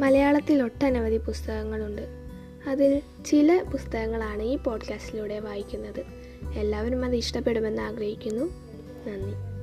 മലയാളത്തിൽ ഒട്ടനവധി പുസ്തകങ്ങളുണ്ട്. അതിൽ ചില പുസ്തകങ്ങളാണ് ഈ പോഡ്കാസ്റ്റിലൂടെ വായിക്കുന്നത്. എല്ലാവരും അത് ഇഷ്ടപ്പെടുമെന്ന് ആഗ്രഹിക്കുന്നു. നന്ദി.